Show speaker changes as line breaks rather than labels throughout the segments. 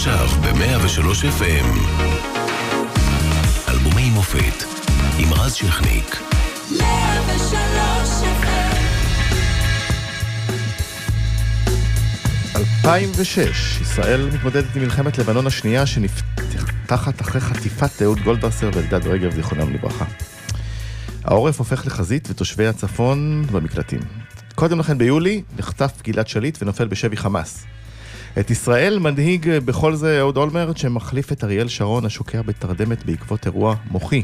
עכשיו ב-103 FM. אלבומי מופת עם רז שכניק.
103
2006, ישראל מתמודדת עם מלחמת לבנון השנייה שנפתחת אחרי חטיפת אהוד גולדברסר ואלדד רגב, זיכרונם לברכה. העורף הופך לחזית ותושבי הצפון במקלטים. קודם לכן ביולי נחטף גלעד שליט ונופל בשבי חמאס. את ישראל מנהיג בכל זה אהוד אולמרט שמחליף את אריאל שרון השוקע בתרדמת בעקבות אירוע מוחי.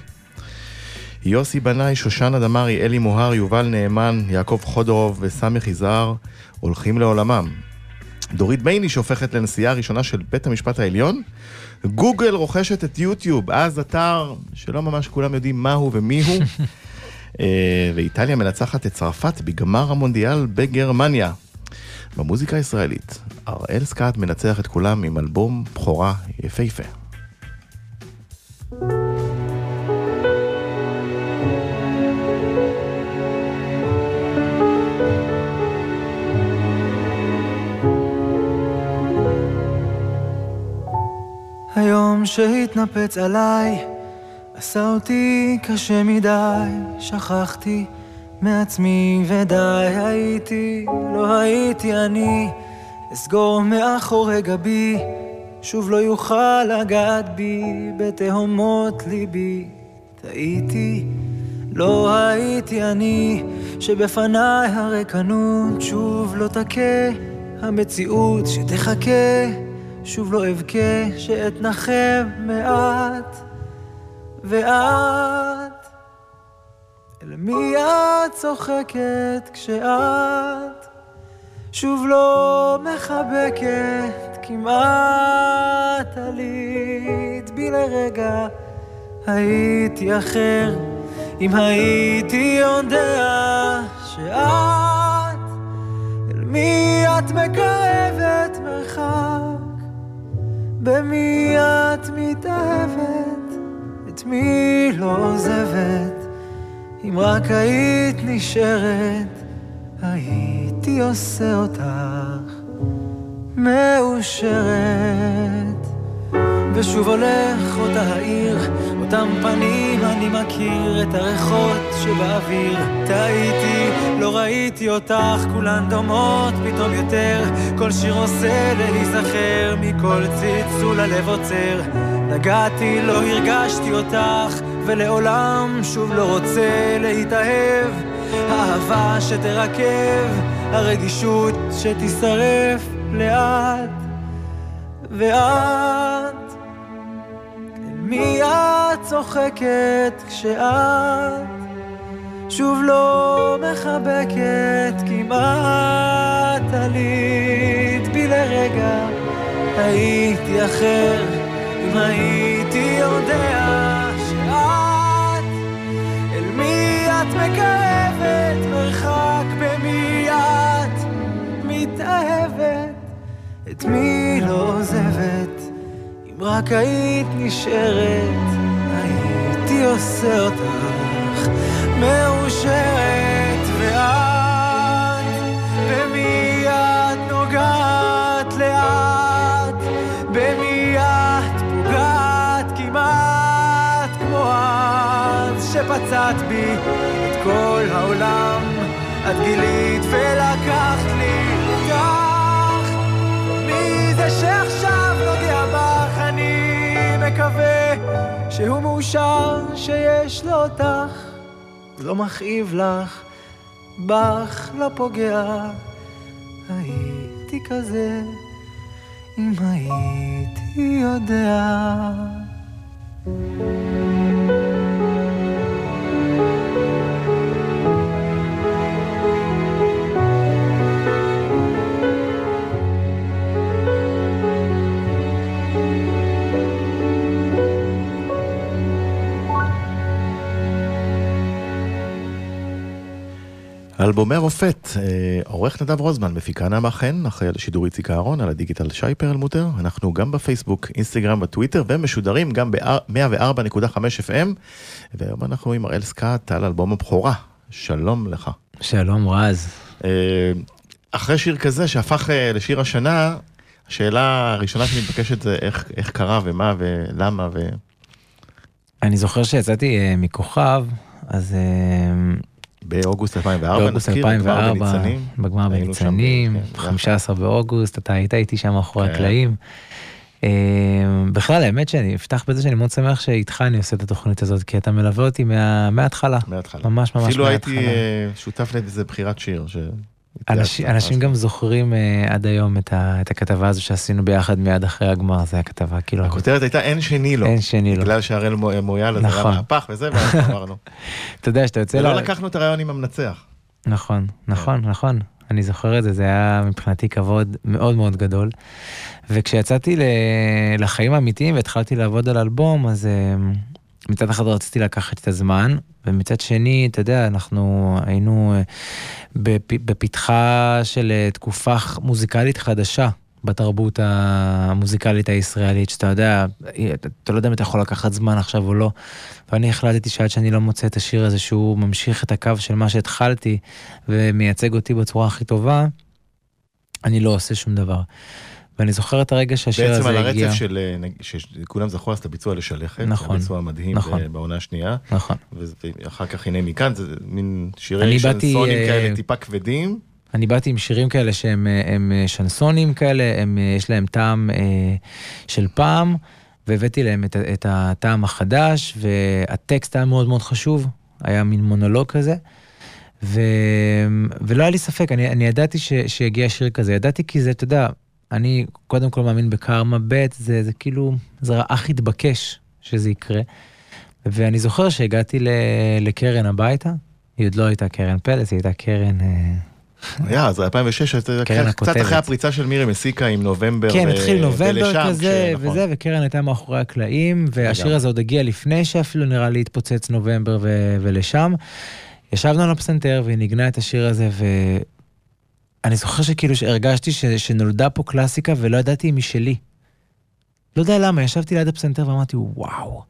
יוסי בנאי, שושנה דמארי, אלי מוהר, יובל נאמן, יעקב חודורוב וס. יזהר הולכים לעולמם. דורית בייניש הופכת לנשיאה הראשונה של בית המשפט העליון. גוגל רוכשת את יוטיוב, אז אתר שלא ממש כולם יודעים מהו ומיהו. אה, ואיטליה מנצחת את צרפת בגמר המונדיאל בגרמניה. במוזיקה הישראלית, אראל סקאט מנצח את כולם עם אלבום בכורה יפהפה.
היום שהתנפץ עליי, עשה אותי קשה מדי, שכחתי מעצמי ודי הייתי, לא הייתי אני, אסגור מאחורי גבי, שוב לא יוכל לגעת בי בתהומות ליבי, טעיתי, לא הייתי אני, שבפניי הריקנות שוב לא תכה, המציאות שתחכה, שוב לא אבכה, שאתנחם מעט, ואת אל מי את צוחקת כשאת שוב לא מחבקת? כמעט עלית בי לרגע. הייתי אחר אם הייתי יודע שאת אל מי את מקרבת מרחק? במי את מתאהבת? את מי לא עוזבת אם רק היית נשארת, הייתי עושה אותך מאושרת. ושוב הולך אותה העיר, אותם פנים אני מכיר, את הריחות שבאוויר. טעיתי, לא ראיתי אותך, כולן דומות פתאום יותר. כל שיר עושה להיזכר, מכל צלצול הלב עוצר. נגעתי, לא הרגשתי אותך, ולעולם שוב לא רוצה להתאהב. האהבה שתרכב, הרגישות שתישרף לאט. ואת, מי את צוחקת כשאת שוב לא מחבקת כמעט עלית בי לרגע הייתי אחר אם הייתי רק היית נשארת הייתי עושה אותך מאושרת ואת במי את נוגעת לאט במי את פוגעת כמעט כמו אז שפצעת בי את כל העולם את גילית ולקחת שהוא מאושר שיש לו אותך לא מכאיב לך, בך לא פוגע. הייתי כזה, אם הייתי יודע.
אלבומי רופט, אה, עורך נדב רוזמן, מפיקה נעמה חן, אחראי על השידור איציק אהרון, על הדיגיטל שי פרלמוטר, אנחנו גם בפייסבוק, אינסטגרם, בטוויטר, ומשודרים גם ב-104.5 FM, והיום אנחנו עם הראל סקאט על אלבום הבכורה. שלום לך.
שלום רז.
אה, אחרי שיר כזה שהפך אה, לשיר השנה, השאלה הראשונה שמתבקשת זה איך, איך קרה ומה ולמה ו...
אני זוכר שיצאתי מכוכב, אז
באוגוסט 2004,
באוגוסט
נזכיר, בגמר
2004,
בניצנים.
בגמר בניצנים,
כן,
15 באוגוסט, אתה היית איתי שם מאחורי
כן.
הקלעים. אה, בכלל, האמת שאני אפתח בזה שאני מאוד שמח שאיתך אני עושה את התוכנית הזאת, כי אתה מלווה אותי מה- מההתחלה.
מההתחלה.
ממש ממש
אפילו
מההתחלה.
הייתי אה, שותף לאיזה בחירת שיר.
אנשים, אנשים גם זוכרים אה, עד היום את, ה, את הכתבה הזו שעשינו ביחד מיד אחרי הגמר, זה הכתבה, כאילו,
הכותרת הייתה אין שני לו.
אין שני לו.
בגלל שהראל מו- מויאל זה היה
נכון.
מהפך וזה, ואז אמרנו.
אתה יודע שאתה יוצא...
ולא
לה-
לקחנו את הרעיון עם המנצח.
נכון, נכון, נכון. אני זוכר את זה, זה היה מבחינתי כבוד מאוד מאוד גדול. וכשיצאתי לחיים האמיתיים והתחלתי לעבוד על אלבום, אז אה, מצד אחד רציתי לקחת את הזמן, ומצד שני, אתה יודע, אנחנו היינו אה, בפ- בפתחה של אה, תקופה מוזיקלית חדשה. בתרבות המוזיקלית הישראלית, שאתה יודע, אתה לא יודע אם אתה יכול לקחת זמן עכשיו או לא. ואני החלטתי שעד שאני לא מוצא את השיר הזה שהוא ממשיך את הקו של מה שהתחלתי ומייצג אותי בצורה הכי טובה, אני לא עושה שום דבר. ואני זוכר את הרגע שהשיר
בעצם על
הזה הגיע.
הרצף של, אה, שכולם זכו אז את הביצוע לשלכת.
נכון,
הביצוע המדהים
נכון.
בעונה השנייה.
נכון.
ואחר כך הנה מכאן, זה מין שירי שנסונים
אה,
כאלה טיפה כבדים.
אני באתי עם שירים כאלה שהם אה, הם אה, שנסונים כאלה, הם, יש להם טעם אה, של פעם, והבאתי להם את, את הטעם החדש, והטקסט היה מאוד מאוד חשוב, היה מין מונולוג כזה. ו... ולא היה לי ספק, אני, אני ידעתי ש... שיגיע שיר כזה, ידעתי כי זה, אתה יודע, אני קודם כל מאמין בקרמה ב', זה, זה כאילו, זה אך התבקש שזה יקרה. ואני זוכר שהגעתי ל... לקרן הביתה, היא עוד לא הייתה קרן פלס, היא הייתה קרן... אה,
היה, אז 2006, אז זה
קרן
קצת
הכותבת.
אחרי הפריצה של מירי מסיקה עם נובמבר.
כן, התחיל נובמבר כזה. וזה, וקרן הייתה מאחורי הקלעים, והשיר. הזה עוד הגיע לפני שאפילו נראה לי התפוצץ נובמבר ולשם. ישבנו על הפסנתר והיא ניגנה את השיר הזה, ואני זוכר שכאילו הרגשתי ש... שנולדה פה קלאסיקה ולא ידעתי אם היא שלי. לא יודע למה, ישבתי ליד הפסנתר ואמרתי, וואו.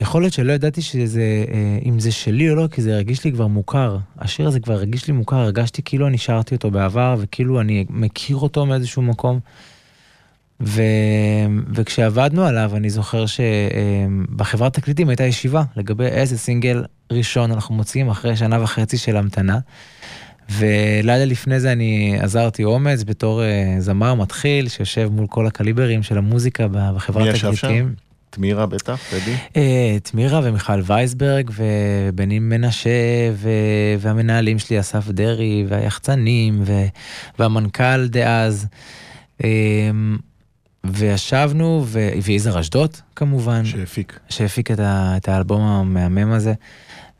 יכול להיות שלא ידעתי שזה, אה, אם זה שלי או לא, כי זה הרגיש לי כבר מוכר. השיר הזה כבר הרגיש לי מוכר, הרגשתי כאילו אני שרתי אותו בעבר, וכאילו אני מכיר אותו מאיזשהו מקום. ו... וכשעבדנו עליו, אני זוכר שבחברת תקליטים הייתה ישיבה לגבי איזה סינגל ראשון אנחנו מוציאים אחרי שנה וחצי של המתנה. ולילה לפני זה אני עזרתי אומץ בתור אה, זמר מתחיל שיושב מול כל הקליברים של המוזיקה בחברת
מי ישב. שם? תמירה בטח, טדי.
אה, את מירה ומיכל וייסברג ובני מנשה ו... והמנהלים שלי אסף דרעי והיחצנים ו... והמנכ"ל דאז. אה, וישבנו, ו... ויזהר אשדוד כמובן,
שהפיק.
שהפיק את, ה... את האלבום המהמם הזה.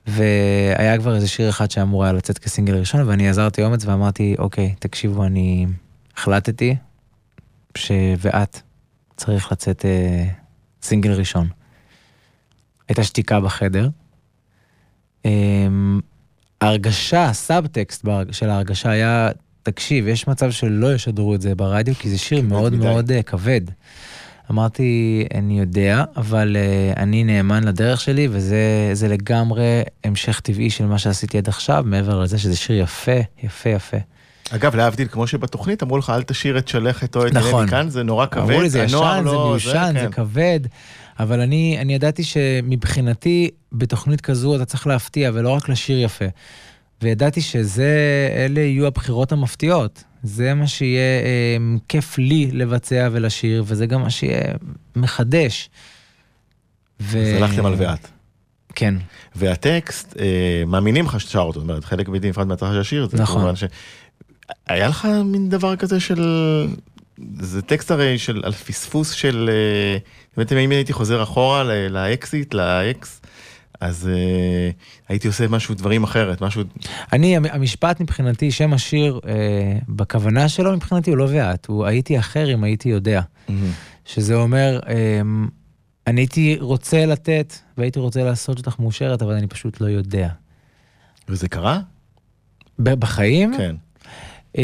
והיה כבר איזה שיר אחד שאמור היה לצאת כסינגל ראשון, ואני עזרתי אומץ ואמרתי, אוקיי, תקשיבו, אני החלטתי ש... ואת צריך לצאת אה, סינגל ראשון. הייתה שתיקה בחדר. ההרגשה, הסאבטקסט בהרג- של ההרגשה היה, תקשיב, יש מצב שלא ישדרו את זה ברדיו, כי זה שיר מאוד
מדי.
מאוד אה, כבד. אמרתי, אני יודע, אבל uh, אני נאמן לדרך שלי, וזה זה לגמרי המשך טבעי של מה שעשיתי עד עכשיו, מעבר לזה שזה שיר יפה, יפה, יפה.
אגב, להבדיל, כמו שבתוכנית אמרו לך, אל תשאיר את שלכת או את
נכון.
מכאן, זה נורא כבד.
אמרו לי, זה ישן, זה
לא-
מיושן, זה
כן.
כבד, אבל אני, אני ידעתי שמבחינתי, בתוכנית כזו אתה צריך להפתיע, ולא רק לשיר יפה. וידעתי שזה, אלה יהיו הבחירות המפתיעות. זה מה שיהיה אה, כיף לי לבצע ולשיר, וזה גם מה שיהיה מחדש. ו...
אז הלכתם על ואת.
כן,
והטקסט, אה, מאמינים לך שתשר אותו, זאת אומרת, חלק בלתי נפרד מהצלחה של השיר, זה
נכון.
כמובן ש... היה לך מין דבר כזה של... זה טקסט הרי של על פספוס של... אה, בעצם אם הייתי חוזר אחורה לאקסיט, לאקס, אז אה, הייתי עושה משהו, דברים אחרת, משהו...
אני, המ- המשפט מבחינתי, שם השיר, אה, בכוונה שלו מבחינתי הוא לא ואת, הוא הייתי אחר אם הייתי יודע. שזה אומר, אמ, אני הייתי רוצה לתת והייתי רוצה לעשות אותך מאושרת, אבל אני פשוט לא יודע.
וזה קרה?
בחיים?
כן.
אמ,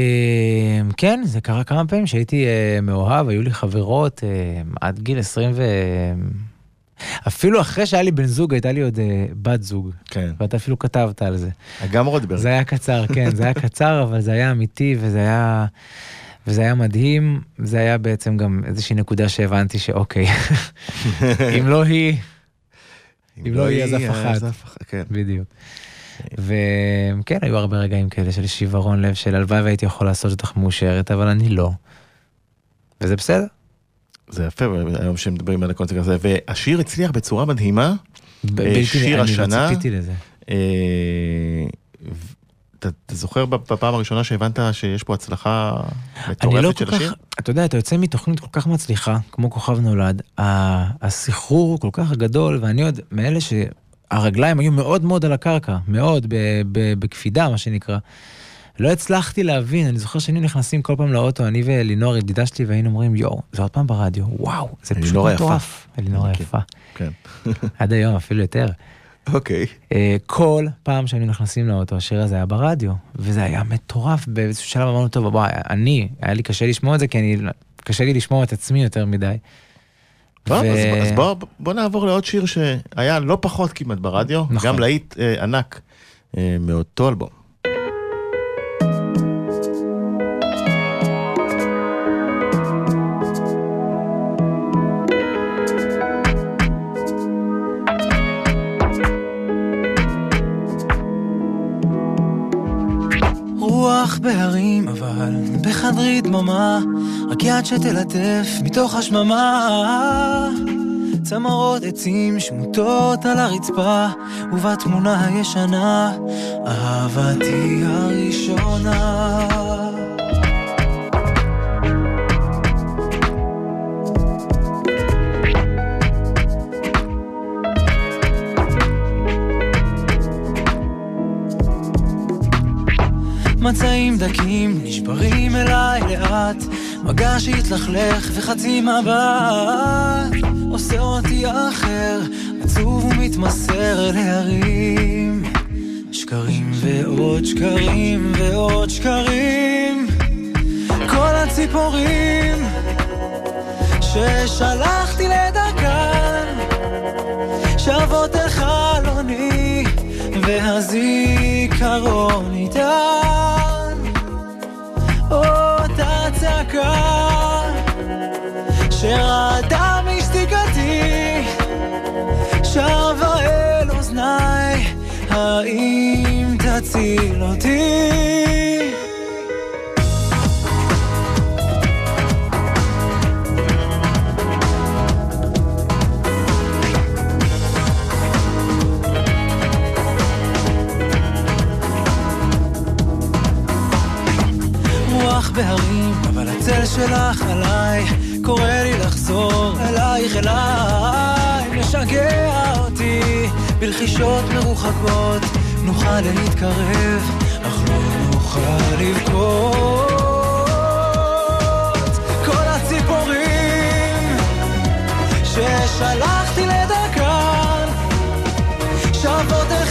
כן, זה קרה כמה פעמים שהייתי אה, מאוהב, היו לי חברות אה, עד גיל 20 ו... אפילו אחרי שהיה לי בן זוג, הייתה לי עוד אה, בת זוג,
כן.
ואתה אפילו כתבת על זה.
גם רוטברג.
זה היה קצר, כן, זה היה קצר, אבל זה היה אמיתי וזה היה...
וזה היה מדהים, זה היה בעצם גם איזושהי נקודה שהבנתי שאוקיי, אם לא היא, אם לא היא, אז אף אחד.
אז אף אחד, כן.
בדיוק. וכן, היו הרבה רגעים כאלה של שיוורון לב, של הלוואי והייתי יכול לעשות אותך מאושרת, אבל אני לא. וזה בסדר.
זה יפה היום שמדברים על הקונספט הזה, והשיר הצליח בצורה מדהימה.
בלתי-
שיר
אני
השנה.
לא ציפיתי לזה.
אה, אתה אתה זוכר בפעם הראשונה שהבנת שיש פה הצלחה
אני לא
מטורפת
כל
של
כך,
השיר?
אתה יודע, אתה יוצא מתוכנית כל כך מצליחה, כמו כוכב נולד, הסחרור הוא כל כך גדול, ואני עוד מאלה שהרגליים היו מאוד מאוד על הקרקע, מאוד, בקפידה, מה שנקרא. לא הצלחתי להבין, אני זוכר שהיינו נכנסים כל פעם לאוטו, אני ולינור, ידידה שלי, והיינו אומרים, יואו, זה עוד פעם ברדיו, וואו, זה פשוט. מטורף. אלינור
מכיר.
היפה.
כן.
עד היום, אפילו יותר.
אוקיי.
אה, כל פעם שהיינו נכנסים לאוטו, השיר הזה היה ברדיו, וזה היה מטורף. באיזשהו שלב אמרנו, טוב, וואי, אני, היה לי קשה לשמוע את זה, כי אני, קשה לי לשמוע את עצמי יותר מדי.
טוב,
ו-
אז- אז בוא- בוא נעבור לעוד שיר שהיה לא פחות כמעט ברדיו,
נכון.
גם להיט אה, ענק אה, מאותו אלבום.
רוח בהרים אבל בחדרי דממה רק יד שתלטף מתוך השממה. צמרות עצים שמוטות על הרצפה ובתמונה הישנה אהבתי הראשונה מצעים דקים נשברים אליי לאט. מגע שהתלכלך וחצי מבט עושה אותי אחר. עצוב ומתמסר אל ההרים שקרים ועוד שקרים ועוד שקרים. כל הציפורים ששלחתי לדרכן. שבות אל חלוני והזיכרון איתן אותה צעקה שרעדה משתיקתי שבה אל אוזניי האם תציל אותי שלך עליי, קורא לי לחזור אלייך אליי, משגע אותי בלחישות מרוחקות, נוכל להתקרב, אך לא נוכל לבכות. ששלחתי לדרכן, שבות אל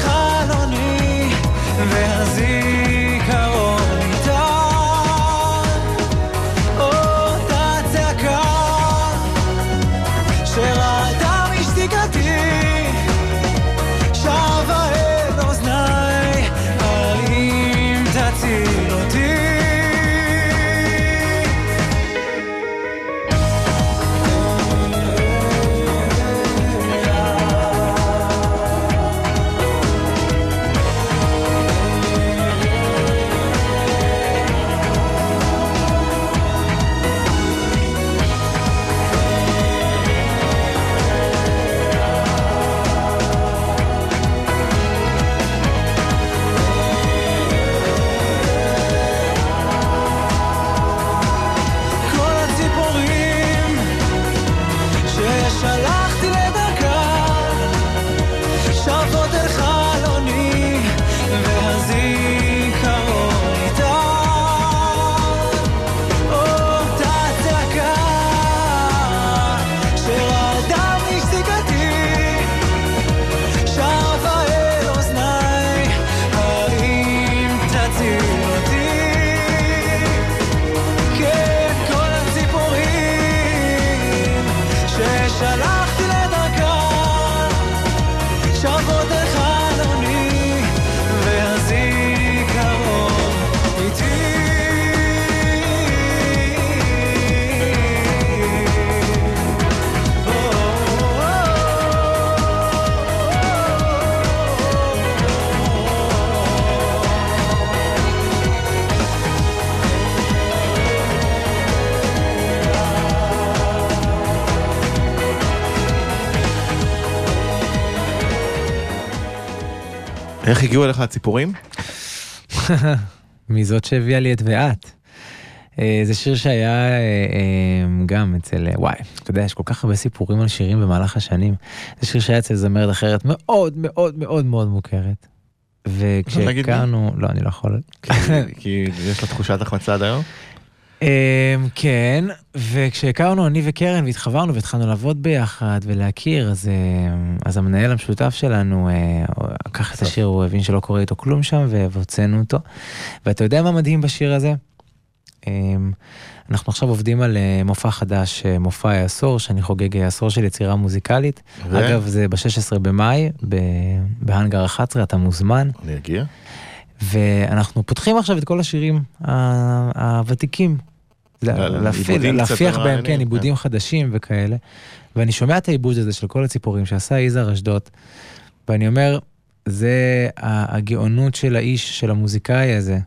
איך הגיעו אליך הציפורים?
מזאת שהביאה לי את ואת. אה, זה שיר שהיה אה, אה, גם אצל, וואי, אתה יודע, יש כל כך הרבה סיפורים על שירים במהלך השנים. זה שיר שהיה אצל זמרת אחרת מאוד מאוד מאוד מאוד מוכרת. וכשהכרנו, לא, אני לא יכול.
כי- כי יש לה תחושת החמצה עד היום?
אמ, כן, וכשהכרנו אני וקרן והתחברנו והתחלנו לעבוד ביחד ולהכיר, אז, אמ, אז המנהל המשותף שלנו אה, לקח את השיר, הוא הבין שלא קורה איתו כלום שם והוצאנו אותו. ואתה יודע מה מדהים בשיר הזה? אמ, אנחנו עכשיו עובדים על אה, מופע חדש, אה, מופע העשור, שאני חוגג אה, עשור של יצירה מוזיקלית.
ו?
אגב, זה ב-16 במאי, בהאנגר 11, אתה מוזמן.
אני אגיע.
ואנחנו פותחים עכשיו את כל השירים הוותיקים. להפיח בהם, כן,
כן.
עיבודים חדשים וכאלה. ואני שומע את העיבוד הזה של כל הציפורים שעשה יזהר אשדוד, ואני אומר, זה הגאונות של האיש, של המוזיקאי הזה,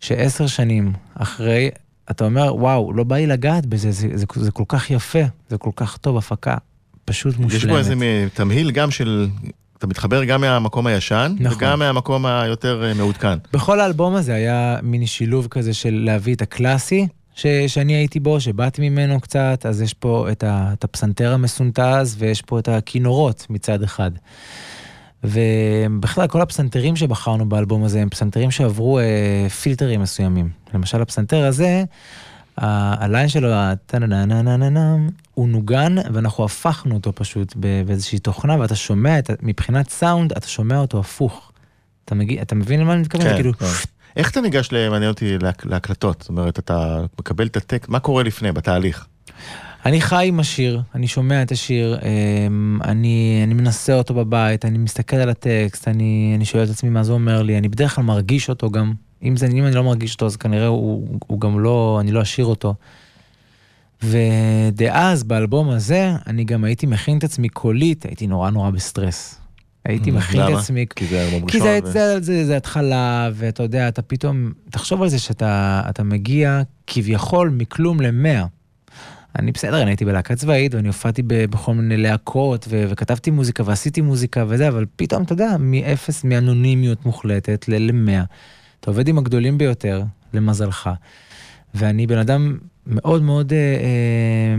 שעשר שנים אחרי, אתה אומר, וואו, לא בא לי לגעת בזה, זה, זה, זה כל כך יפה, זה כל כך טוב, הפקה פשוט מושלמת.
יש פה איזה תמהיל גם של... אתה מתחבר גם מהמקום הישן,
נכון.
וגם מהמקום היותר אה, מעודכן.
בכל האלבום הזה היה מין שילוב כזה של להביא את הקלאסי, ש, שאני הייתי בו, שבאתי ממנו קצת, אז יש פה את, ה, את הפסנתר המסונטז, ויש פה את הכינורות מצד אחד. ובכלל, כל הפסנתרים שבחרנו באלבום הזה הם פסנתרים שעברו אה, פילטרים מסוימים. למשל, הפסנתר הזה, הליין שלו, הוא נוגן, ואנחנו הפכנו אותו פשוט באיזושהי תוכנה, ואתה שומע, את, מבחינת סאונד, אתה שומע אותו הפוך. אתה, מגיע, אתה מבין למה אני מתכוון? זה כאילו,
כן. איך אתה ניגש, מעניין אותי, להק- להקלטות? זאת אומרת, אתה מקבל את הטקסט, מה קורה לפני, בתהליך?
אני חי עם השיר, אני שומע את השיר, אמ, אני, אני מנסה אותו בבית, אני מסתכל על הטקסט, אני, אני שואל את עצמי מה זה אומר לי, אני בדרך כלל מרגיש אותו גם, אם, זה, אם אני לא מרגיש אותו אז כנראה הוא, הוא גם לא, אני לא אשיר אותו. ודאז באלבום הזה, אני גם הייתי מכין את עצמי קולית, הייתי נורא נורא בסטרס. הייתי מכין את? עצמי
כי זה
כי
ראשון.
זה,
ו-
זה, זה, זה התחלה, ואתה יודע, אתה פתאום, תחשוב על זה שאתה אתה מגיע כביכול מכלום למאה. אני בסדר, אני הייתי בלהקה צבאית, ואני הופעתי בכל מיני להקות, ו- וכתבתי מוזיקה, ועשיתי מוזיקה וזה, אבל פתאום, אתה יודע, מאפס, מאנונימיות מוחלטת למאה. אתה עובד עם הגדולים ביותר, למזלך. ואני בן אדם מאוד מאוד אה, אה,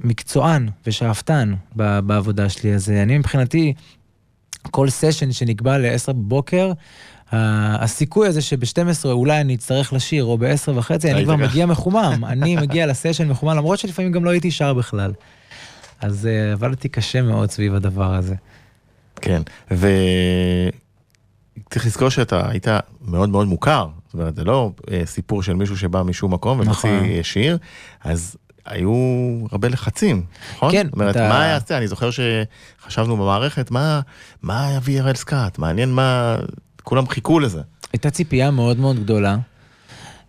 מקצוען ושאפתן ב- בעבודה שלי, אז אה, אני מבחינתי, כל סשן שנקבע ל-10 בבוקר, הסיכוי הזה שב-12 אולי אני אצטרך לשיר, או ב-10 וחצי, אני כבר. מגיע מחומם. אני מגיע לסשן מחומם, למרות שלפעמים גם לא הייתי שר בכלל. אז אה, עבדתי קשה מאוד סביב הדבר הזה.
כן, וצריך לזכור שאתה היית מאוד מאוד מוכר, זאת אומרת, זה לא אה, סיפור של מישהו שבא משום מקום ומוציא
נכון.
אה, שיר, אז היו הרבה לחצים, נכון?
כן,
זאת אומרת,
אתה-
מה יעשה? אני זוכר שחשבנו במערכת, מה, מה יביא הראל סקאט? מעניין מה... כולם חיכו לזה.
הייתה ציפייה מאוד מאוד גדולה.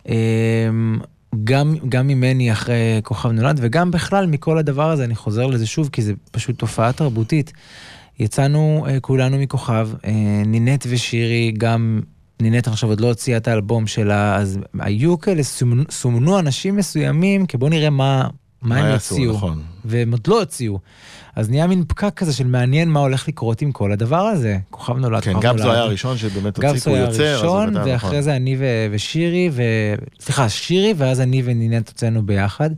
אמ, גם, גם ממני אחרי כוכב נולד, וגם בכלל מכל הדבר הזה, אני חוזר לזה שוב, כי זה פשוט תופעה תרבותית. יצאנו אה, כולנו מכוכב, אה, נינט ושירי, גם נינט עכשיו עוד לא הוציאה את האלבום שלה, אז היו כאלה, סומנו, סומנו אנשים מסוימים, כי בואו נראה מה, מה הם
יעשו,
יוציאו.
נכון.
והם עוד לא הוציאו. אז נהיה מין פקק כזה של מעניין מה הולך לקרות עם כל הדבר הזה. כוכב נולד,
כן,
כוכב
גבזו
נולד.
היה הראשון שבאמת הוציא, הוא
היה
יוצר,
הראשון, ואחרי
נכון.
זה אני ו- ושירי, ו... סליחה, שירי, ואז אני ונינט הוצאנו ביחד.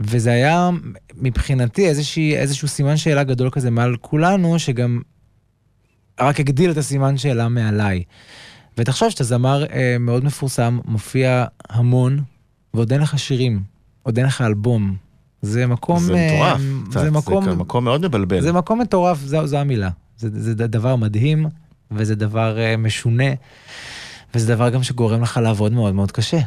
וזה היה מבחינתי איזושהי, איזשהו סימן שאלה גדול כזה מעל כולנו, שגם רק הגדיל את הסימן שאלה מעליי. ותחשוב שאתה זמר אה, מאוד מפורסם, מופיע המון, ועוד אין לך שירים, עוד אין לך אלבום. זה מקום...
זה
אה,
מטורף, קצת,
זה מקום...
זה מקום מאוד מבלבל.
זה מקום מטורף, זו, זו המילה. זה, זה דבר מדהים, וזה דבר uh, משונה, וזה דבר גם שגורם לך לעבוד מאוד מאוד קשה.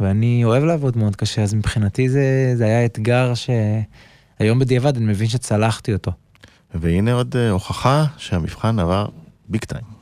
ואני אוהב לעבוד מאוד קשה, אז מבחינתי זה, זה היה אתגר שהיום בדיעבד אני מבין שצלחתי אותו.
והנה עוד אה, הוכחה שהמבחן עבר ביג טיים.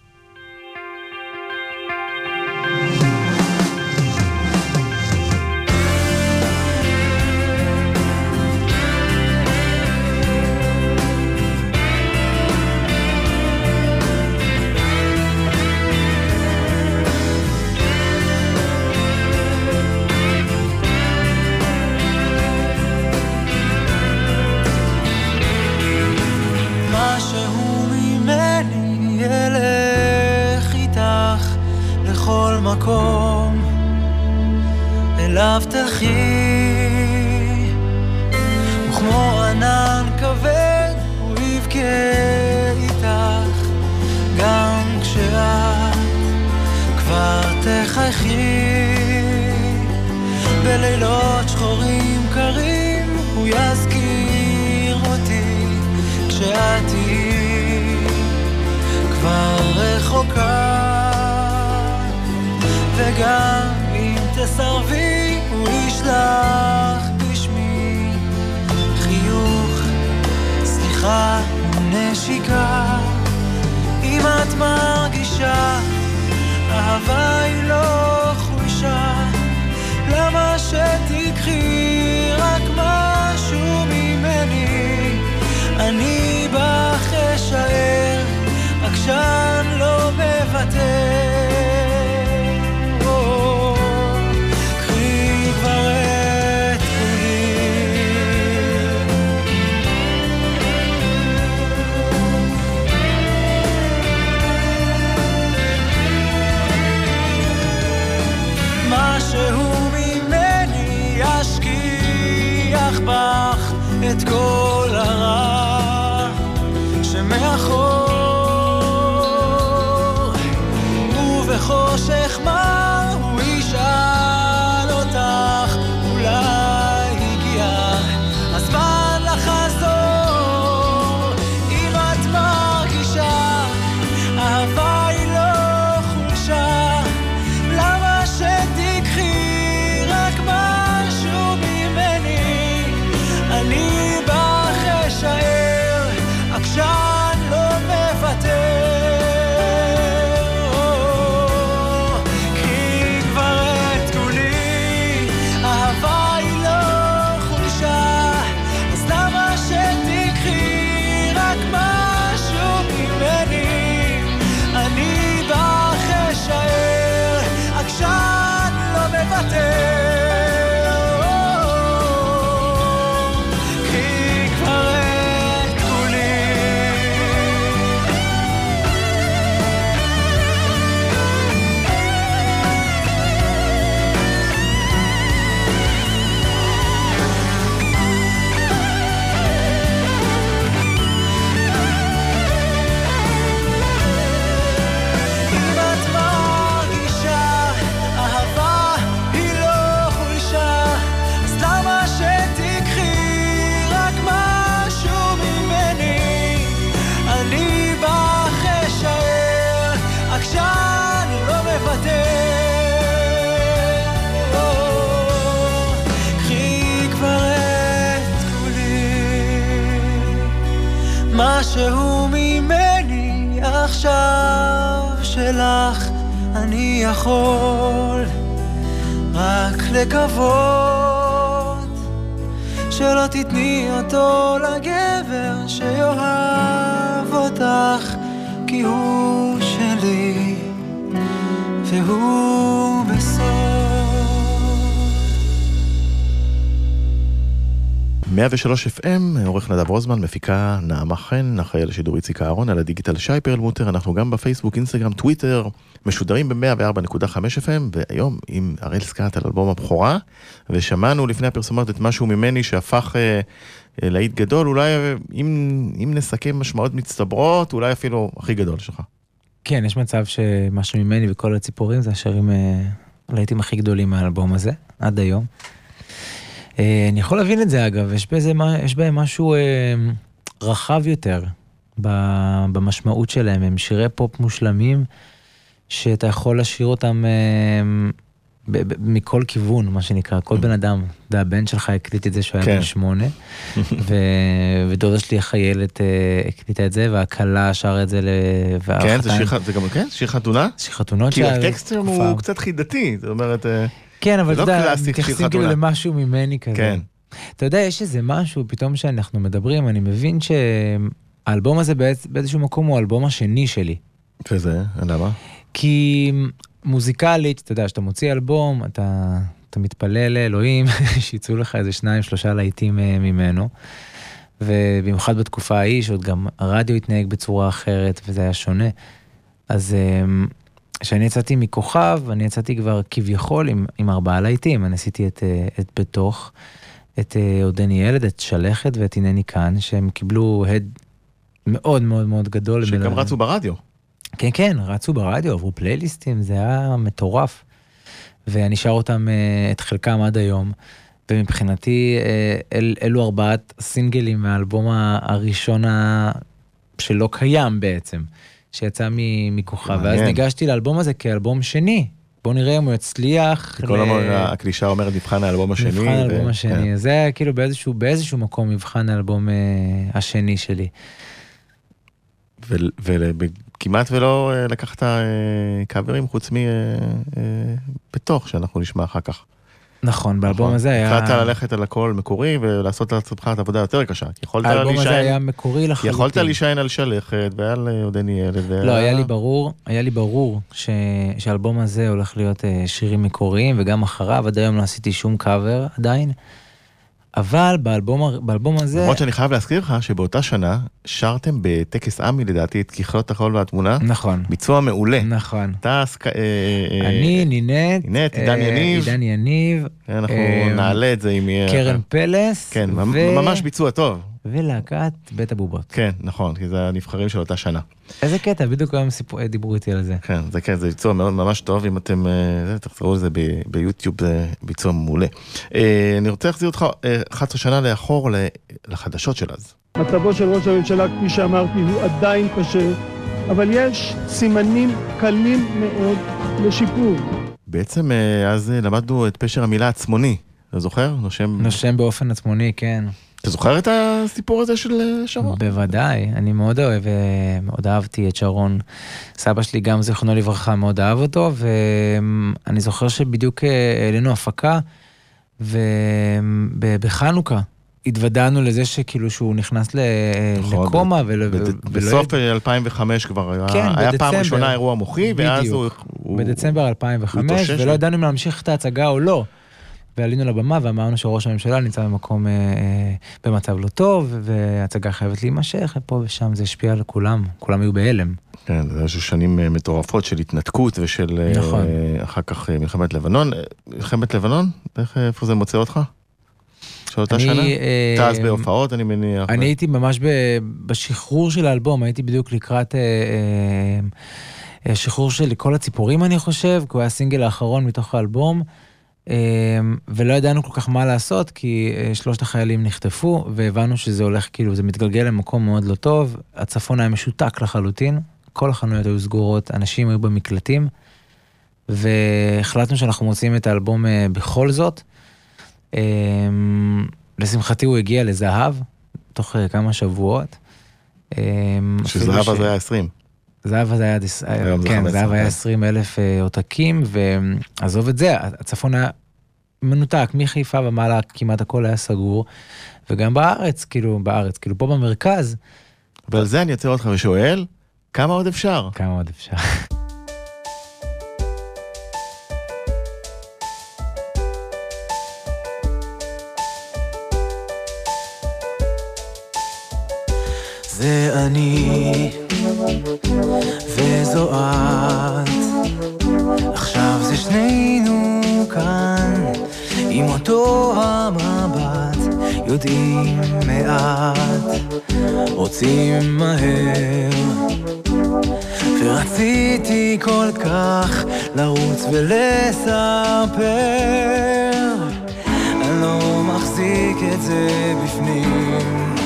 יכול רק לקוות שלא תתני אותו לגבר שיאהב אותך כי הוא שלי והוא
103 FM, עורך נדב רוזמן, מפיקה נעמה חן, אחראי על השידור איציק אהרון, על הדיגיטל שי פרלמוטר, אנחנו גם בפייסבוק, אינסטגרם, טוויטר, משודרים ב-104.5 FM, והיום עם הראל סקאט על אלבום הבכורה, ושמענו לפני הפרסומות את משהו ממני שהפך אה, אה, להיט גדול, אולי אם, אם נסכם משמעות מצטברות, אולי אפילו הכי גדול שלך.
כן, יש מצב שמשהו ממני וכל הציפורים זה השירים אה, הלהיטים הכי גדולים מהאלבום הזה, עד היום. אה, אני יכול להבין את זה אגב, יש, בזה, יש בהם משהו אה, רחב יותר במשמעות שלהם, הם שירי פופ מושלמים, שאתה יכול לשיר אותם אה, ב- ב- מכל כיוון, מה שנקרא, כל בן אדם, אתה הבן שלך הקליט את זה שהוא היה
כן.
בן שמונה, ו- ודודה שלי החיילת אה, הקליטה את זה, והכלה שרה את זה,
כן, זה גם, כן, שיר חתונה?
שיר חתונות
כי הטקסט שם. הוא קצת חידתי, זאת אומרת, אה,
כן, אבל
זה
אתה
לא
יודע, מתייחסים כאילו. למשהו ממני כזה.
כן.
אתה יודע, יש איזה משהו, פתאום שאנחנו מדברים, אני מבין שהאלבום הזה באיז- באיזשהו מקום הוא האלבום השני שלי.
וזה, למה?
כי מוזיקלית, אתה יודע, כשאתה מוציא אלבום, אתה, אתה מתפלל לאלוהים שיצאו לך איזה שניים, שלושה להיטים אה, ממנו. ובמיוחד בתקופה ההיא, שעוד גם הרדיו התנהג בצורה אחרת, וזה היה שונה. אז אה, כשאני יצאתי מכוכב, אני יצאתי כבר כביכול עם, עם ארבעה להיטים. אני עשיתי את, אה, את בתוך, את אה, עודני ילד, את שלכת ואת הנני כאן, שהם קיבלו הד מאוד מאוד מאוד גדול.
שגם
בין-
רצו ברדיו.
כן, כן, רצו ברדיו, עברו פלייליסטים, זה היה מטורף. ואני שר אותם, אה, את חלקם עד היום. ומבחינתי, אל, אלו ארבעת סינגלים מהאלבום הראשון. שלא קיים בעצם, שיצא מכוכב. ואז. ניגשתי לאלבום הזה כאלבום שני. בוא נראה אם הוא יצליח.
כל
ל-
הזמן הקלישה אומרת מבחן האלבום השני.
מבחן
ו-
האלבום
כן.
השני. זה היה כאילו באיזשהו, באיזשהו מקום מבחן האלבום אה, השני שלי.
וכמעט ולא אה, לקחת אה, קאברים חוץ מבתוך שאנחנו נשמע אחר כך.
נכון, באלבום
נכון.
הזה היה...
החלטת ללכת על הכל מקורי ולעשות לעצמך את העבודה יותר קשה.
האלבום הזה היה מקורי לחלוטין.
יכולת להישען על שלכת ועל אה, עודני ילד.
לא, היה לי ברור, היה לי ברור ש... שהאלבום הזה הולך להיות אה, שירים מקוריים, וגם אחריו, עד היום לא עשיתי שום קאבר עדיין. אבל באלבום, באלבום הזה,
למרות שאני חייב להזכיר לך שבאותה שנה שרתם בטקס עמי לדעתי את ככלות החול והתמונה.
נכון,
ביצוע מעולה.
נכון.
אתה סק- אה, אה,
אני, נינת,
נינת, עידן
אה,
יניב.
עידן יניב,
אנחנו
אה,
נעלה את זה אם יהיה...
קרן פלס,
כן,
ו-
ממש ביצוע טוב.
ולהקת בית הבובות.
כן, נכון, כי זה הנבחרים של אותה שנה.
איזה קטע, בדיוק היום סיפור, דיברו איתי על זה.
כן, זה כן, זה ביצוע מאוד ממש טוב, אם אתם, אה, זה, תחזרו לזה ביוטיוב, זה ביצוע מעולה. אה, אני רוצה להחזיר אותך אה, 11 שנה לאחור ל- לחדשות של אז.
מצבו של ראש הממשלה, כפי שאמרתי, הוא עדיין קשה, אבל יש סימנים קלים מאוד לשיפור.
בעצם אה, אז אה, למדנו את פשר המילה עצמוני, אתה זוכר? נושם...
נושם באופן עצמוני, כן.
אתה זוכר את הסיפור הזה של אה, שרון?
בוודאי, אני מאוד אוהב, אה, מאוד אהבתי את שרון. סבא שלי גם זיכרונו לברכה מאוד אהב אותו, ואני זוכר שבדיוק אה, העלינו הפקה, ובחנוכה התוודענו לזה שכאילו שהוא נכנס ל-
נכון,
לקומה ול-
בד-
ולא
בסוף אה, 2005 כבר היה
כן,
היה פעם
בדצמבר.
ראשונה אירוע מוחי, ואז הוא...
בדצמבר
הוא
2005,
התאושש.
ולא ידענו אם להמשיך את ההצגה או לא. ועלינו לבמה ואמרנו שראש הממשלה נמצא במקום, אה, אה, במצב לא טוב, וההצגה חייבת להימשך, ופה ושם זה השפיע על כולם, כולם היו בהלם.
כן, זה היו שנים אה, מטורפות של התנתקות ושל אה,
נכון.
אחר כך אה, מלחמת לבנון. אה, מלחמת לבנון? איך, איפה זה מוצא אותך? של אותה שנה?
אה,
אתה אז בהופעות אני מניח.
אני הייתי ממש בשחרור של האלבום, הייתי בדיוק לקראת אה, אה, אה, שחרור של כל הציפורים אני חושב, כי הוא היה הסינגל האחרון מתוך האלבום, אה, ולא ידענו כל כך מה לעשות, כי אה, שלושת החיילים נחטפו, והבנו שזה הולך, כאילו, זה מתגלגל למקום מאוד לא טוב, הצפון היה משותק לחלוטין, כל החנויות היו סגורות, אנשים היו במקלטים, והחלטנו שאנחנו מוציאים את האלבום אה, בכל זאת. אה, לשמחתי הוא הגיע לזהב, תוך אה, כמה שבועות. אפילו
שזהב אז היה 20.
זהב אז היה,
היום זה
כן,
15,
זהב היה
כן.
20 אלף אה, עותקים, ועזוב את זה, הצפון היה מנותק, מחיפה ומעלה כמעט הכל היה סגור, וגם בארץ, כאילו, בארץ, כאילו פה במרכז,
ועל זה אני עוצר אותך ושואל, כמה עוד אפשר?
כמה עוד אפשר. זה אני, וזו את. עכשיו זה שנינו כאן, עם אותו המבט, יודעים מעט, רוצים מהר. ורציתי כל כך לרוץ ולספר, אני לא מחזיק את זה בפנים.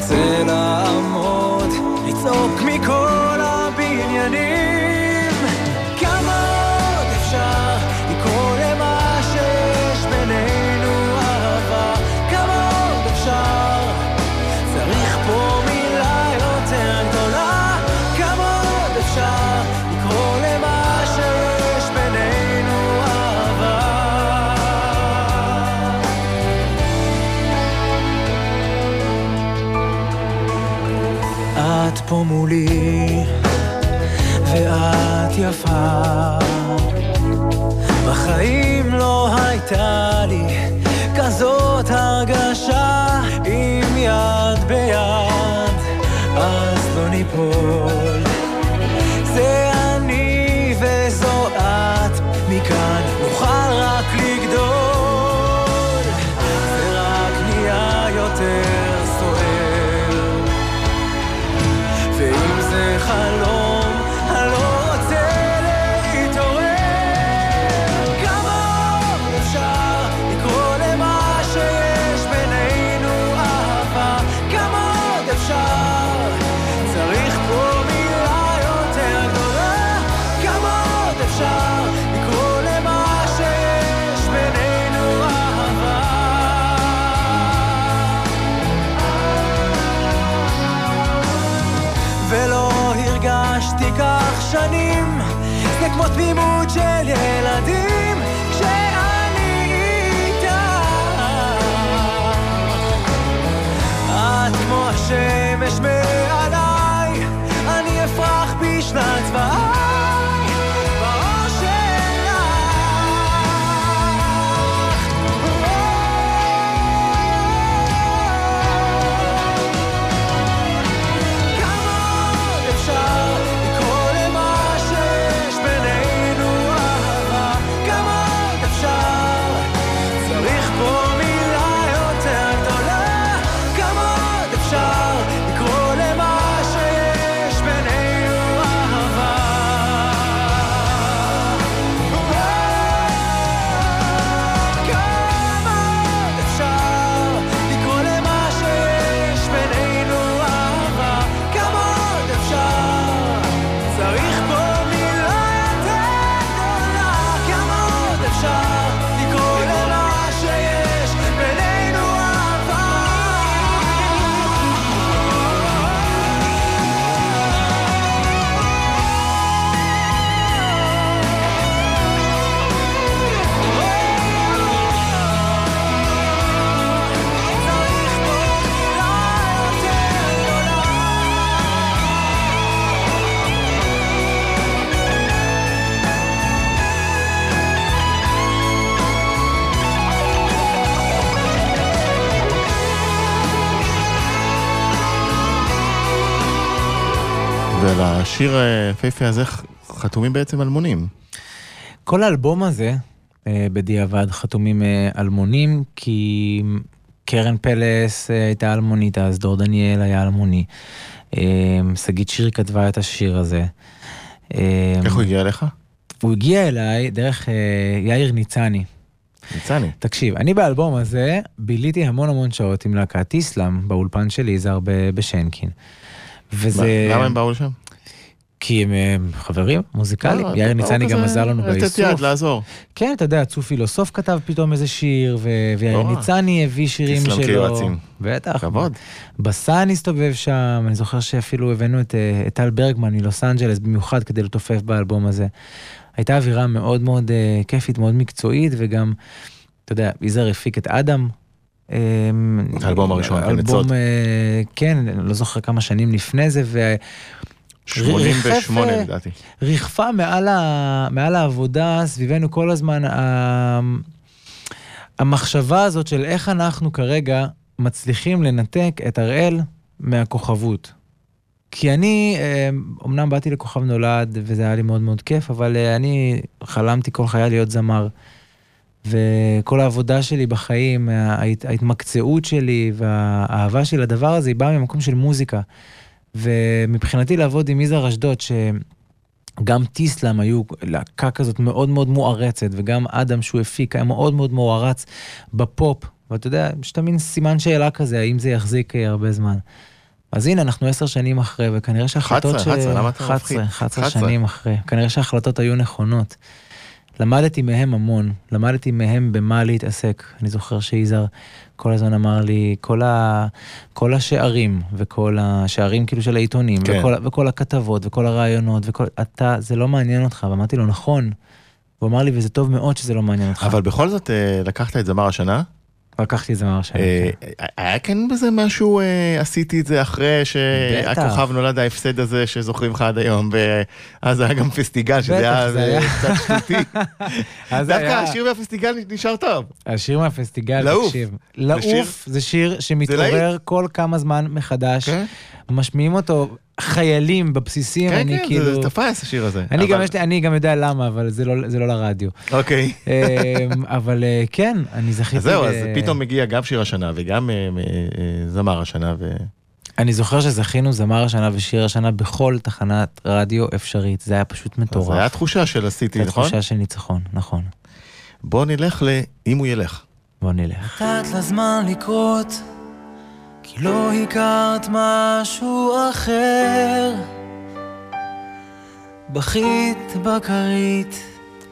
רוצה לעמוד, לצעוק מכל הבניינים. את פה מולי,
ולשיר היפהפה הזה ח- חתומים בעצם אלמונים.
כל האלבום הזה, אה, בדיעבד, חתומים אה, אלמונים, כי קרן פלס אה, הייתה אלמונית אז, דור דניאל היה אלמוני. אה, שגית שיר כתבה את השיר הזה. אה,
איך הוא הגיע אליך?
הוא הגיע אליי דרך אה, יאיר ניצני.
ניצני.
תקשיב, אני באלבום הזה ביליתי המון המון שעות עם להקת איסלאם באולפן של יזהר בשנקין. וזה...
מה- למה הם באו לשם?
כי הם אה, חברים מוזיקליים,
אה,
יאיר
באו
ניצני גם עזר לנו
לתת
באיסוף.
יד, לעזור.
כן, אתה יודע, צוף פילוסוף כתב פתאום איזה שיר, ו- ויאיר
לא.
ניצני הביא שירים שלו.
כיועצים.
בטח.
כבוד.
בסן הסתובב שם, אני זוכר שאפילו הבאנו את אה, את טל ברגמן מלוס אנג'לס במיוחד כדי לתופף באלבום הזה. הייתה אווירה מאוד מאוד אה, כיפית, מאוד מקצועית, וגם, אתה יודע, יזהר הפיק את אדם. אה,
האלבום הראשון, כן,
אלבום. אה, כן, לא זוכר כמה שנים לפני זה, ו...
88
ריחף,
לדעתי.
ריחפה מעל, ה, מעל העבודה סביבנו כל הזמן ה, המחשבה הזאת של איך אנחנו כרגע מצליחים לנתק את הראל מהכוכבות. כי אני, אה, אמנם באתי לכוכב נולד וזה היה לי מאוד מאוד כיף, אבל אה, אני חלמתי כל חיי להיות זמר. וכל העבודה שלי בחיים, ההת, ההתמקצעות שלי והאהבה שלי לדבר הזה, היא באה ממקום של מוזיקה. ומבחינתי לעבוד עם יזהר אשדוד, שגם טיסלאם היו להקה כזאת מאוד מאוד מוערצת, וגם אדם שהוא הפיק היה מאוד מאוד מוערץ בפופ, ואתה יודע, יש את המין סימן שאלה כזה, האם זה יחזיק אה, הרבה זמן. אז הנה, אנחנו עשר שנים אחרי, וכנראה שההחלטות
11, 11, למה אתה
11,
מפחיד?
11
11.
שנים אחרי, כנראה שההחלטות היו נכונות. למדתי מהם המון, למדתי מהם במה להתעסק. אני זוכר שיזהר כל הזמן אמר לי, כל, ה, כל השערים, וכל השערים כאילו של העיתונים,
כן.
וכל, וכל הכתבות, וכל הרעיונות, וכל, אתה, זה לא מעניין אותך, ואמרתי לו, נכון. הוא אמר לי, וזה טוב מאוד שזה לא מעניין אותך.
אבל בכל זאת אה, לקחת את זמר השנה.
לקחתי את זה מהרשם.
אה, היה כן בזה משהו, אה, עשיתי את זה אחרי. שהכוכב נולד ההפסד הזה שזוכרים לך עד היום, ואז היה גם פסטיגל, שזה היה. קצת שטותי. דווקא השיר מהפסטיגל נשאר טוב.
השיר מהפסטיגל. תקשיב. לעוף זה שיר שמתעורר כל כמה זמן מחדש.
כן?
משמיעים אותו חיילים בבסיסים,
כן,
אני
כן,
כאילו...
זה זה תפס השיר הזה.
אני גם,
אבל-
יש לי, אני גם יודע למה, אבל זה לא, זה לא לרדיו.
אוקיי.
אמ, אבל אה, כן, אני זכיתי...
אז זהו, אז פתאום מגיע גם שיר השנה וגם אה, אה, זמר השנה, ו...
אני זוכר שזכינו זמר השנה ושיר השנה בכל תחנת רדיו אפשרית. זה היה פשוט מטורף.
זה היה תחושה של עשיתי,
זו
נכון?
תחושה של ניצחון, נכון.
בוא נלך ל... אם הוא ילך.
בוא נלך.
נתת לזמן לקרות, כי לא הכרת משהו אחר. בכית בכרית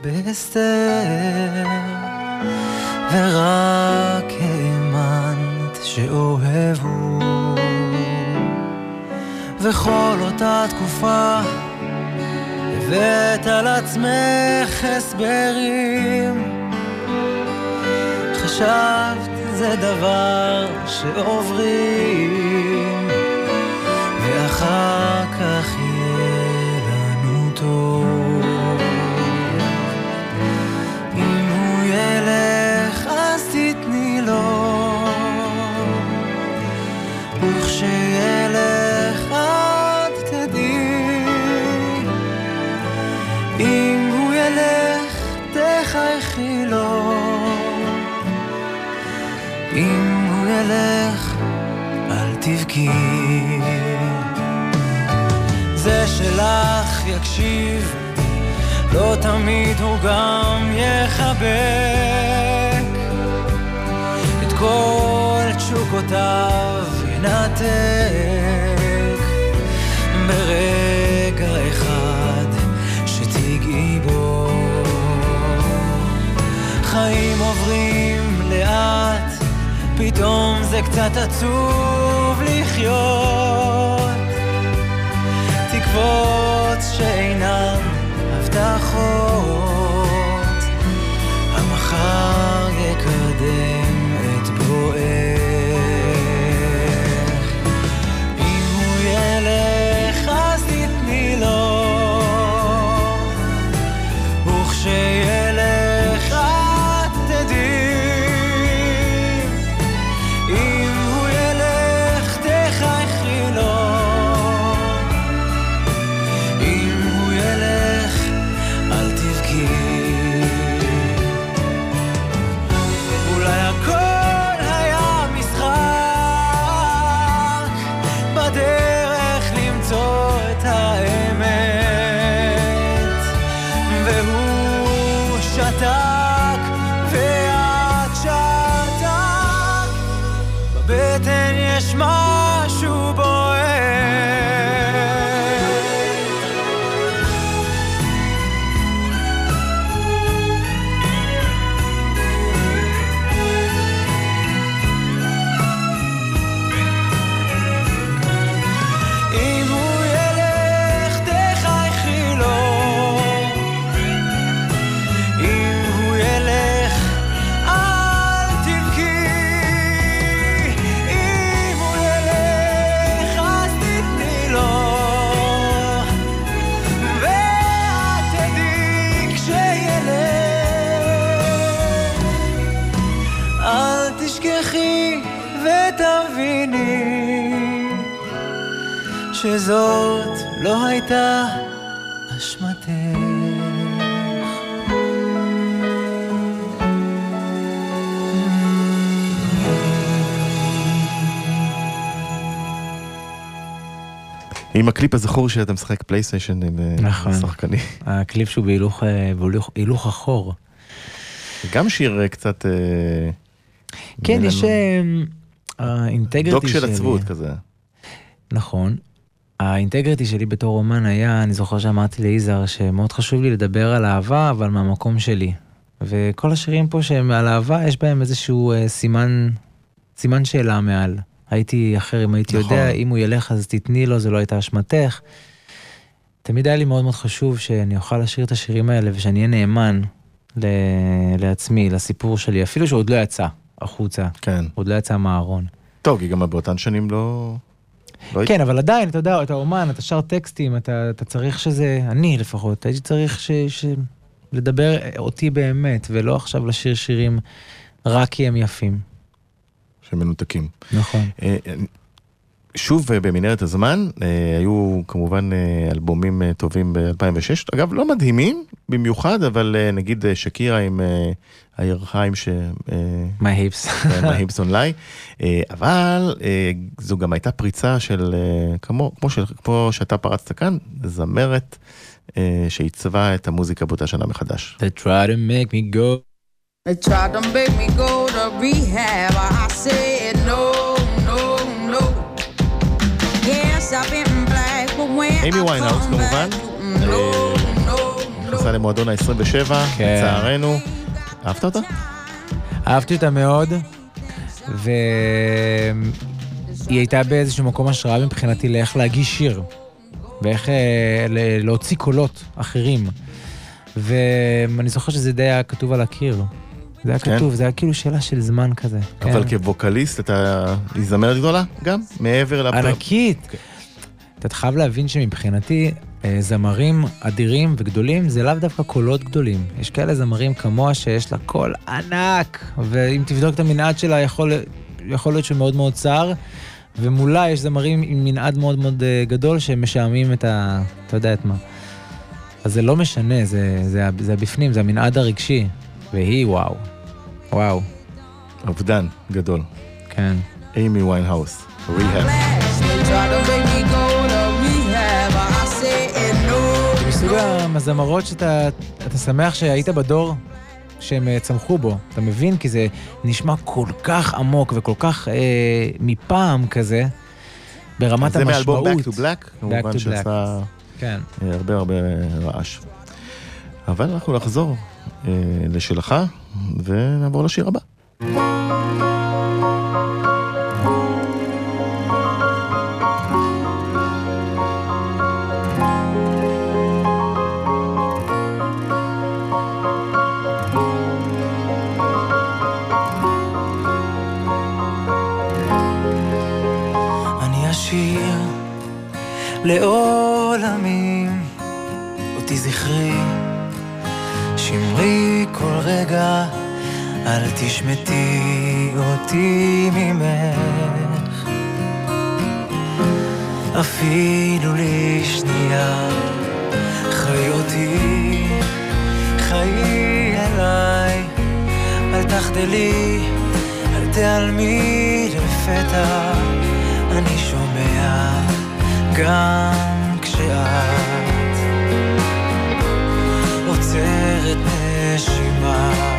בהסתר, ורק האמנת שאוהבו. וכל אותה תקופה
הבאת על עצמך הסברים. חשבת זה דבר שעוברים, ואחר כך יהיה ילך אל תבכי. זה שלך יקשיב, לא תמיד הוא גם יחבק את כל תשוקותיו ינתק ברגע אחד שתיגעי בו. חיים עוברים לאט, פתאום זה קצת עצוב לחיות. תקוות שאינן הבטחות, המחר יקדם בבטן יש שזאת לא הייתה אשמתך.
עם הקליפ הזכור שאתה משחק פלייסטיישן עם אה,
נכון.
שחקני.
הקליפ שהוא בהילוך, אה, בהילוך הילוך אחורה.
גם שיר אה, קצת...
כן, יש האינטגריטי
דוק
שלי.
של עצבות כזה.
נכון. האינטגריטי שלי בתור אומן היה, אני זוכר שאמרתי ליזהר שמאוד חשוב לי לדבר על אהבה, אבל מהמקום שלי. וכל השירים פה שהם על אהבה, יש בהם איזשהו אה, סימן, סימן שאלה מעל. הייתי אחר אם הייתי
נכון.
יודע, אם הוא ילך אז תתני לו, זה לא הייתה אשמתך. תמיד היה לי מאוד מאוד חשוב שאני אוכל לשיר את השירים האלה ושאני אהיה נאמן ל- לעצמי, לסיפור שלי, אפילו שהוא עוד לא יצא החוצה,
כן.
עוד לא יצא מהארון.
טוב, כי גם באותן שנים לא... לא
כן, אבל עדיין, אתה יודע, אתה אומן, אתה שר טקסטים, אתה, אתה צריך שזה, אני לפחות, הייתי צריך ש, ש, לדבר אותי באמת, ולא עכשיו לשיר שירים רק כי הם יפים.
שמנותקים.
נכון.
שוב אה, במנהרת הזמן, אה, היו כמובן אה, אלבומים טובים ב-2006, אגב לא מדהימים במיוחד, אבל נגיד שקירה עם הירחיים ש...
מה היפס?
מהיפס אונליין, אה, אבל אה, זו גם הייתה פריצה של, כמו, כמו, של, כמו שאתה פרצת כאן, זמרת שעיצבה את המוזיקה באותה שנה מחדש.
They try to make me go.
They tried to make me go to rehab. I said no,
אימי ויינהאוס כמובן, נכנסה למועדון ה-27,
כן.
לצערנו. אהבת אותה?
אהבתי אותה מאוד, והיא הייתה באיזשהו מקום השראה מבחינתי לאיך להגיש שיר.
ואיך אה, להוציא קולות אחרים. ואני זוכר שזה די היה כתוב על הקיר. זה היה
כן?
כתוב, זה היה כאילו שאלה של זמן כזה.
אבל
כן.
כווקליסט אתה... היא זמרת גדולה גם? מעבר לפ...
ענקית.
אוקיי.
אתה חייב להבין שמבחינתי אה, זמרים אדירים וגדולים זה לאו דווקא קולות גדולים. יש כאלה זמרים כמוה שיש לה קול ענק, ואם תבדוק את המנעד שלה יכול, יכול להיות שהוא מאוד מאוד צר, ומולה יש זמרים עם מנעד מאוד מאוד אה, גדול שהם משעממים את ה... אתה יודע את מה. אז זה לא משנה, זה, זה, זה הבפנים, זה המנעד הרגשי. והיא, וואו. וואו,
אובדן גדול.
כן.
אימי ויינהאוס,
Rehab.
מסוג הזמרות שאתה אתה שמח שהיית בדור שהם אה, צמחו בו. אתה מבין? כי זה נשמע כל כך עמוק וכל כך אה, מפעם כזה, ברמת
זה
המשמעות.
מאלבום Back to Black, כמובן. שעשה
כן.
אה, הרבה הרבה רעש. אבל אנחנו נחזור אה, לשלך, ונעבור לשיר הבא.
לעולמים, אותי זכרי, שמרי כל רגע, אל תשמטי אותי ממך. אפילו לשנייה, חיי אותי, חיי אליי, אל תחדלי, אל תיעלמי לפתע, אני שומע גם כשאת עוצרת נשימה.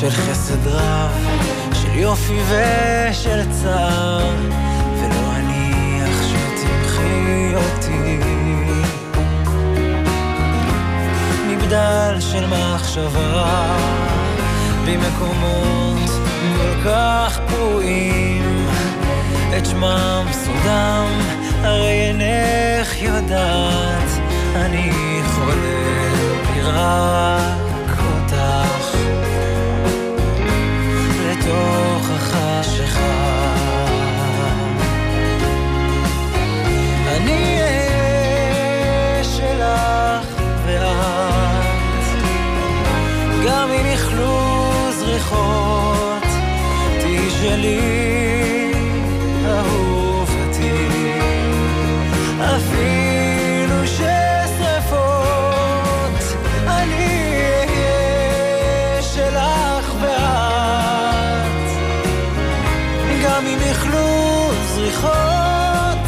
של חסד רב, של יופי ושל צער, ולא אניח שתמחי אותי. מבדל של מחשבה, במקומות כל כך פרועים, את שמם סודם, הרי אינך יודעת, אני חולם לי לתוך החשיכה. אני אהיה שלך ואת, גם אם יכלו זריחות, תהיי שלי זריחות,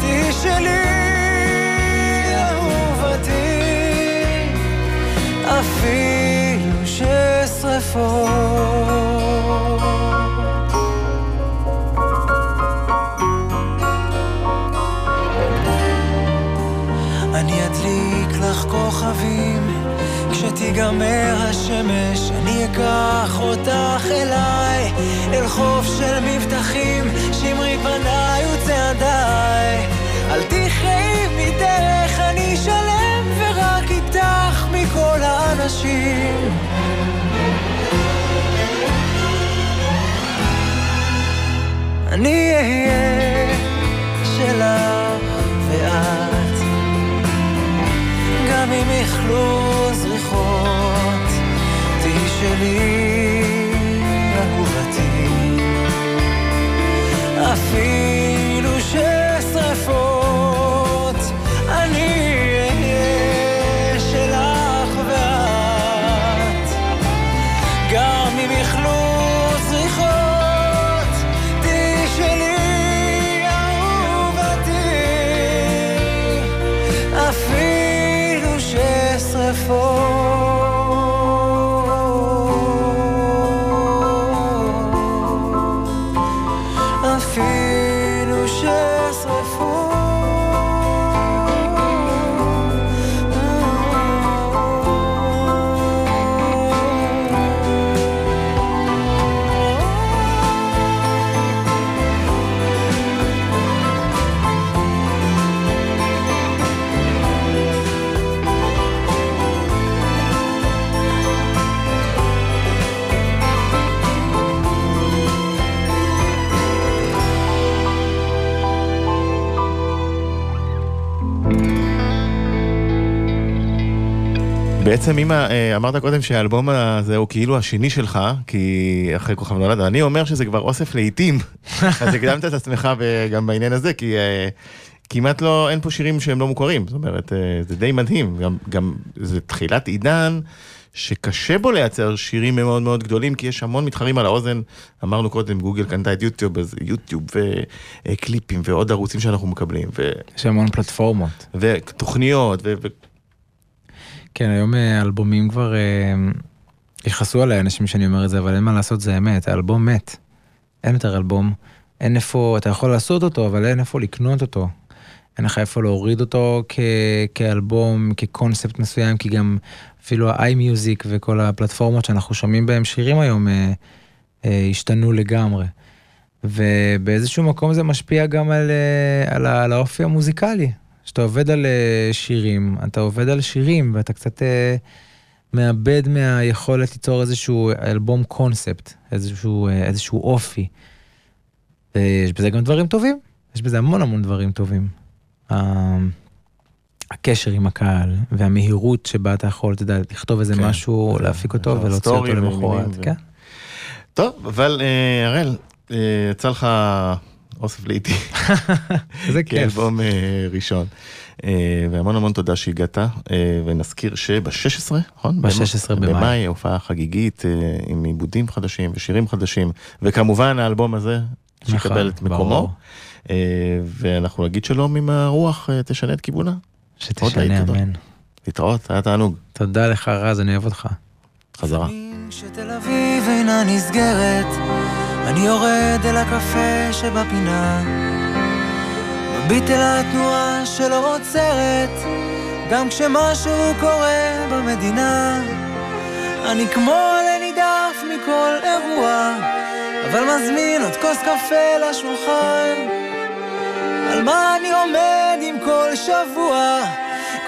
תהיי שלי אהובתי. אפילו ששרפות. אני אדליק לך כוכבים כשתיגמר השמש אני אקח אותך אליי אל חוף של מבטחים שמרי פניי וצעדיי. אל תחי מדרך אני שלם ורק איתך מכל האנשים. אני אהיה שלך ואת. גם אם יכלו זריחות, תהיי שלי אהובתי. אפילו
בעצם אם אה, אמרת קודם שהאלבום הזה הוא כאילו השני שלך, כי אחרי כוכב נולד, אני אומר שזה כבר אוסף לעיתים, אז הקדמת את עצמך גם בעניין הזה, כי אה, כמעט לא, אין פה שירים שהם לא מוכרים, זאת אומרת, אה, זה די מדהים, גם, גם זה תחילת עידן. שקשה בו לייצר שירים מאוד מאוד גדולים, כי יש המון מתחרים על האוזן. אמרנו קודם, גוגל קנתה את יוטיוב, אז יוטיוב וקליפים ועוד ערוצים שאנחנו מקבלים. ו...
יש המון פלטפורמות.
ותוכניות, ו...
כן, היום אה, אלבומים כבר... אה, יכעסו עליי אנשים שאני אומר את זה, אבל אין מה לעשות, זה אמת, האלבום מת. אין יותר אלבום, אין איפה, אתה יכול לעשות אותו, אבל אין איפה לקנות אותו. אין לך איפה להוריד אותו כ- כאלבום, כקונספט מסוים, כי גם אפילו ה-iMusic וכל הפלטפורמות שאנחנו שומעים בהם שירים היום אה, אה, השתנו לגמרי. ובאיזשהו מקום זה משפיע גם על, אה, על, על האופי המוזיקלי. כשאתה עובד על אה, שירים, אתה עובד על שירים ואתה קצת אה, מאבד מהיכולת ליצור איזשהו אלבום קונספט, איזשהו, אה, איזשהו אופי. ויש בזה גם דברים טובים, יש בזה המון המון דברים טובים. הקשר עם הקהל והמהירות שבה אתה יכול, אתה יודע, לכתוב איזה כן, משהו, כן, להפיק אותו ולהוציא אותו למחרת, ו... כן.
טוב, אבל אה, הראל, אה, יצא לך אוסף לעיתי.
איזה כיף.
כאלבום אה, ראשון. והמון המון תודה שהגעת, ונזכיר שב-16, נכון?
ב-16 במאי.
במאי, הופעה חגיגית עם עיבודים חדשים ושירים חדשים, וכמובן האלבום הזה, נכון, שיקבל את מקומו. ואנחנו נגיד שלום אם הרוח תשנה את כיוונה.
שתשנה, אמן.
להתראות, היה תענוג.
תודה לך רז, אני אוהב אותך.
חזרה.
שתל אביב אינה נסגרת, אני יורד אל הקפה שבפינה. מביט אל התנועה שלא עוצרת, גם כשמשהו קורה במדינה. אני כמו עלה נידף מכל אירוע, אבל מזמין עוד כוס קפה לשולחן. על מה אני עומד עם כל שבוע?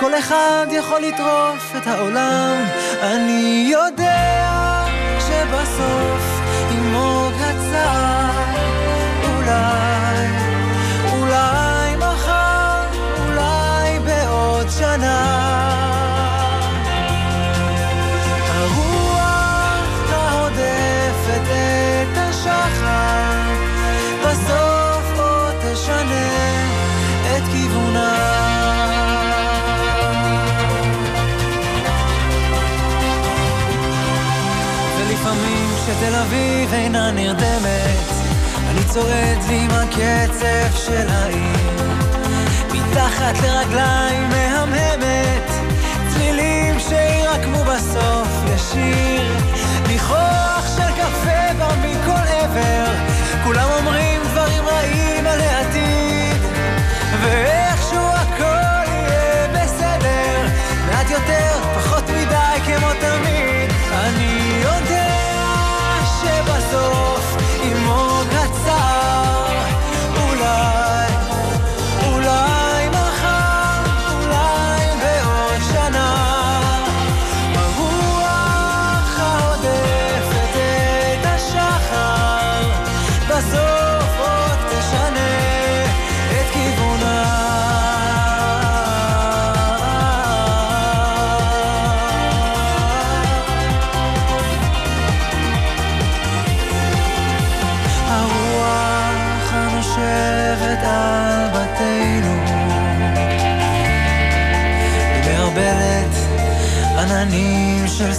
כל אחד יכול לטרוף את העולם. אני יודע צועד עם הקצב של העיר. מתחת לרגליים מהמהמת, צלילים שירקמו בסוף לשיר. ניחוח של קפה בא מכל עבר, כולם אומרים דברים רעים על העתיד. ואיכשהו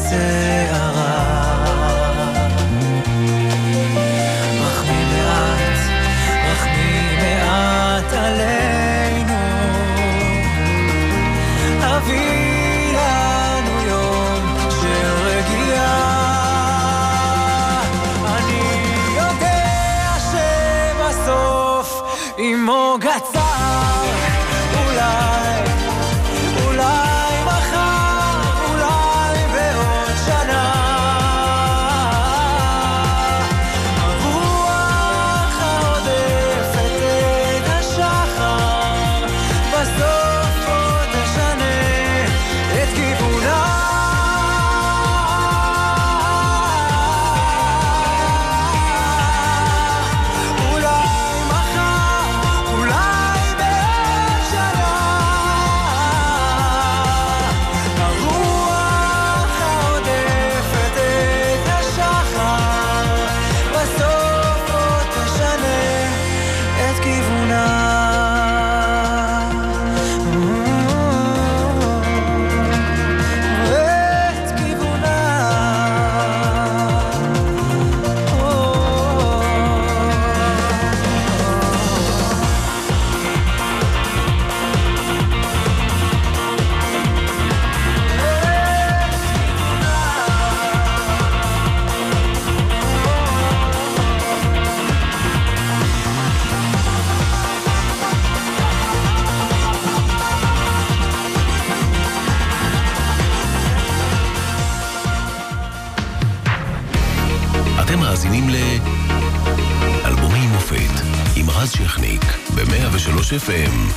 שערה. רחמי מעט, רחמי מעט עלינו. הביא לנו יום של רגיעה. אני יודע שבסוף עמו גצר,
עם רז שכניק, ב-103 FM.
103